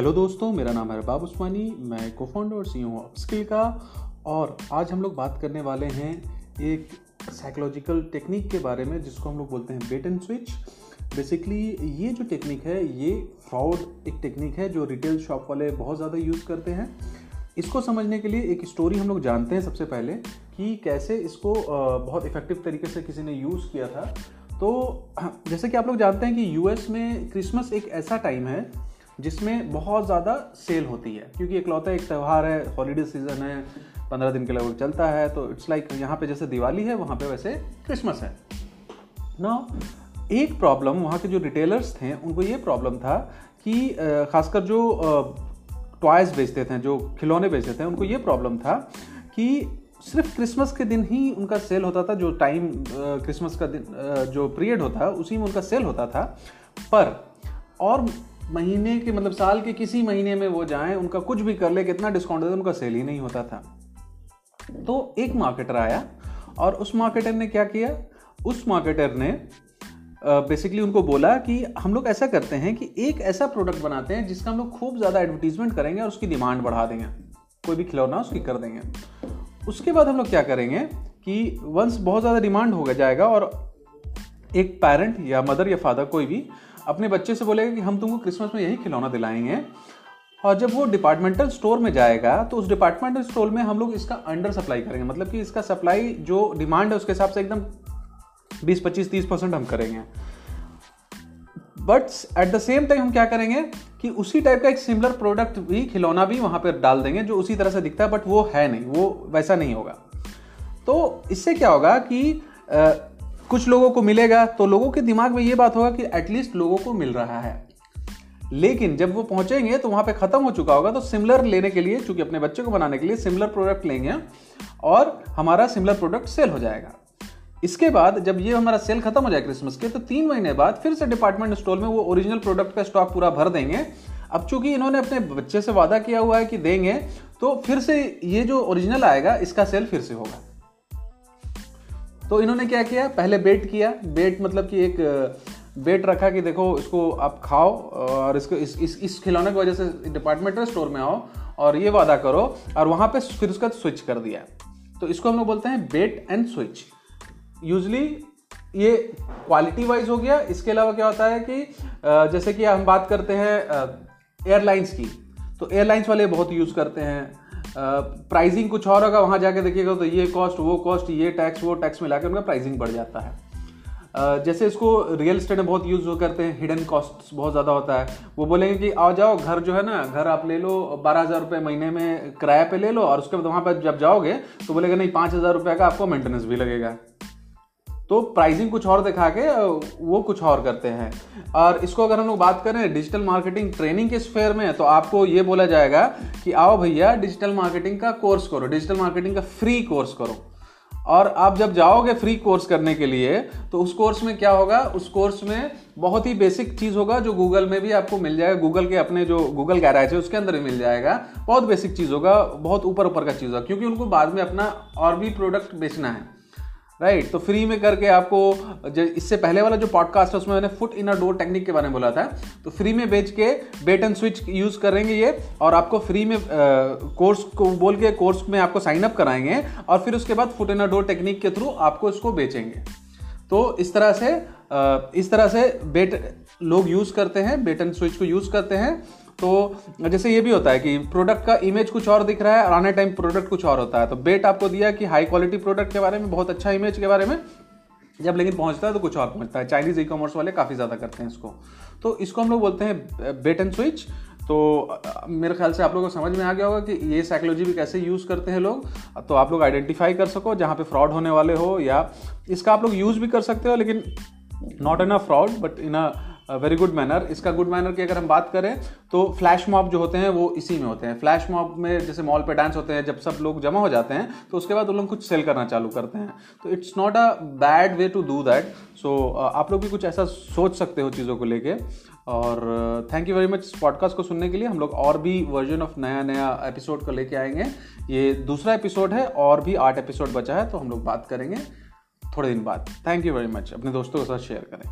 Hello दोस्तों, मेरा नाम है रबाब उस्मानी, मैं को फाउंडर और सी हूँ स्किल का। और आज हम लोग बात करने वाले हैं एक साइकोलॉजिकल टेक्निक के बारे में, जिसको हम लोग बोलते हैं बेट एंड स्विच बेसिकली ये जो टेक्निक है, ये फ्रॉड एक टेक्निक है जो रिटेल शॉप वाले बहुत ज़्यादा यूज़ करते हैं। इसको समझने के लिए एक स्टोरी हम लोग जानते हैं सबसे पहले कि कैसे इसको बहुत इफ़ेक्टिव तरीके से किसी ने यूज़ किया था। तो जैसे कि आप लोग जानते हैं कि यूएस में क्रिसमस एक ऐसा टाइम है जिसमें बहुत ज़्यादा सेल होती है। क्योंकि इकलौता एक त्यौहार है हॉलीडे सीज़न है, पंद्रह दिन के लगभग चलता है तो इट्स लाइक यहाँ पे जैसे दिवाली है, वहाँ पे वैसे क्रिसमस है। ना एक प्रॉब्लम वहाँ के जो रिटेलर्स थे, उनको ये प्रॉब्लम था कि खासकर जो टॉयज़ बेचते थे, जो खिलौने बेचते थे, उनको ये प्रॉब्लम था कि सिर्फ़ क्रिसमस के दिन ही उनका सेल होता था, जो टाइम क्रिसमस का दिन जो पीरियड होता है उसी में उनका सेल होता था। पर, और महीने के मतलब साल के किसी महीने में वो जाएँ, उनका कुछ भी कर ले, कितना डिस्काउंट दे उनका सेल ही नहीं होता था। तो एक मार्केटर आया और उस मार्केटर ने क्या किया? उस मार्केटर ने बेसिकली उनको बोला कि हम लोग ऐसा करते हैं कि एक ऐसा प्रोडक्ट बनाते हैं जिसका हम लोग खूब ज़्यादा एडवर्टीजमेंट करेंगे और उसकी डिमांड बढ़ा देंगे। कोई भी खिलौना उसकी कर देंगे। उसके बाद हम लोग क्या करेंगे कि वंस बहुत ज़्यादा डिमांड हो जाएगा और एक पेरेंट या मदर या फादर कोई भी अपने बच्चे से बोलेगा कि हम तुमको क्रिसमस में यही खिलौना दिलाएँगे। और जब वो डिपार्टमेंटल स्टोर में जाएगा तो उस डिपार्टमेंटल स्टोर में हम लोग इसका अंडर सप्लाई करेंगे। मतलब कि इसका सप्लाई जो डिमांड है, उसके हिसाब से एकदम 20 25 30 परसेंट हम करेंगे। But at the same time हम क्या करेंगे कि उसी टाइप का एक सिमिलर प्रोडक्ट भी, खिलौना भी वहाँ पर डाल देंगे, जो उसी तरह से दिखता है बट वो है नहीं, वो वैसा नहीं होगा। तो इससे क्या होगा कि कुछ लोगों को मिलेगा तो लोगों के दिमाग में ये बात होगा कि एटलीस्ट लोगों को मिल रहा है। लेकिन जब वो पहुँचेंगे तो वहाँ पे खत्म हो चुका होगा तो सिमिलर लेने के लिए, चूँकि अपने बच्चे को बनाने के लिए सिमिलर प्रोडक्ट लेंगे और हमारा सिमिलर प्रोडक्ट सेल हो जाएगा। इसके बाद जब ये हमारा सेल खत्म हो जाए क्रिसमस के तो तीन महीने बाद फिर से डिपार्टमेंट स्टोर में वो ओरिजिनल प्रोडक्ट का स्टॉक पूरा भर देंगे। अब चूँकि इन्होंने अपने बच्चे से वादा किया हुआ है कि देंगे तो फिर से ये जो ओरिजिनल आएगा, इसका सेल फिर से होगा। तो इन्होंने क्या किया? पहले बेट किया। बेट मतलब कि एक बेट रखा कि देखो इसको आप खाओ और इसको इस इस, इस खिलौने की वजह से डिपार्टमेंटल स्टोर में आओ और ये वादा करो और वहाँ पे फिर उसका स्विच कर दिया। तो इसको हम लोग बोलते हैं बेट एंड स्विच यूजली ये क्वालिटी वाइज हो गया। इसके अलावा क्या होता है कि जैसे कि हम बात करते हैं एयरलाइंस की। तो एयरलाइंस वाले बहुत यूज़ करते हैं। प्राइसिंग कुछ और होगा, वहाँ जाके देखिएगा तो ये कॉस्ट वो कॉस्ट ये टैक्स वो टैक्स मिला के उनका प्राइसिंग बढ़ जाता है। जैसे इसको रियल स्टेट में बहुत यूज़ करते हैं हिडन कॉस्ट बहुत ज़्यादा होता है। वो बोलेंगे कि आ जाओ, घर जो है ना, घर आप ले लो, बारह हज़ार रुपये महीने में किराए पे ले लो और उसके बाद वहाँ पर जब जाओगे तो बोलेगा, नहीं, पाँच हज़ार रुपये का आपको मेंटेनेंस भी लगेगा। तो प्राइसिंग कुछ और दिखा के वो कुछ और करते हैं। और इसको अगर हम लोग बात करें डिजिटल मार्केटिंग ट्रेनिंग के स्फेयर में तो आपको ये बोला जाएगा कि आओ भैया डिजिटल मार्केटिंग का कोर्स करो डिजिटल मार्केटिंग का फ्री कोर्स करो। और आप जब जाओगे फ्री कोर्स करने के लिए तो उस कोर्स में क्या होगा? उस कोर्स में बहुत ही बेसिक चीज़ होगा जो गूगल में भी आपको मिल जाएगा। गूगल के अपने जो गूगल गैराज है, उसके अंदर भी मिल जाएगा। बहुत बेसिक चीज़ होगा, बहुत ऊपर ऊपर का चीज़ होगा, क्योंकि उनको बाद में अपना और भी प्रोडक्ट बेचना है। राइट तो फ्री में करके आपको इससे पहले वाला जो पॉडकास्ट है, उसमें मैंने foot in a door technique के बारे में बोला था। तो फ्री में बेच के बेट एंड स्विच यूज़ करेंगे ये, और आपको फ्री में कोर्स को, बोल के कोर्स में आपको साइन अप कराएँगे, और फिर उसके बाद foot in a door technique के थ्रू आपको इसको बेचेंगे। तो इस तरह से इस तरह से बेट लोग यूज़ करते हैं बेट एंड स्विच को यूज़ करते हैं तो जैसे ये भी होता है कि प्रोडक्ट का इमेज कुछ और दिख रहा है और आने टाइम प्रोडक्ट कुछ और होता है। तो बेट आपको दिया कि हाई क्वालिटी प्रोडक्ट के बारे में, बहुत अच्छा इमेज के बारे में। जब लेकिन पहुँचता है तो कुछ और पहुँचता है। चाइनीज़ ई कॉमर्स वाले काफ़ी ज़्यादा करते हैं इसको। तो इसको हम लोग बोलते हैं बेट एंड स्विच तो मेरे ख्याल से आप लोगों को समझ में आ गया होगा कि ये साइकोलॉजी भी कैसे यूज़ करते हैं लोग। तो आप लोग आइडेंटिफाई कर सको जहाँ पे फ्रॉड होने वाले हो या इसका आप लोग यूज़ भी कर सकते हो, लेकिन not in a fraud but in a very good manner इसका गुड मैनर की अगर हम बात करें तो फ्लैश मॉब जो होते हैं, वो इसी में होते हैं। फ्लैश मॉब में जैसे मॉल पे डांस होते हैं, जब सब लोग जमा हो जाते हैं तो उसके बाद उन लोग कुछ सेल करना चालू करते हैं। तो it's not a bad way to do that so आप लोग भी कुछ ऐसा सोच सकते हो चीज़ों को लेके। और थैंक यू वेरी मच इस पॉडकास्ट को सुनने के लिए। हम लोग और भी वर्जन ऑफ़ नया नया एपिसोड को लेके आएँगे। ये दूसरा एपिसोड है, और भी आठ एपिसोड बचा है तो हम लोग बात करेंगे थोड़े दिन बाद। थैंक यू वेरी मच अपने दोस्तों के साथ शेयर करें।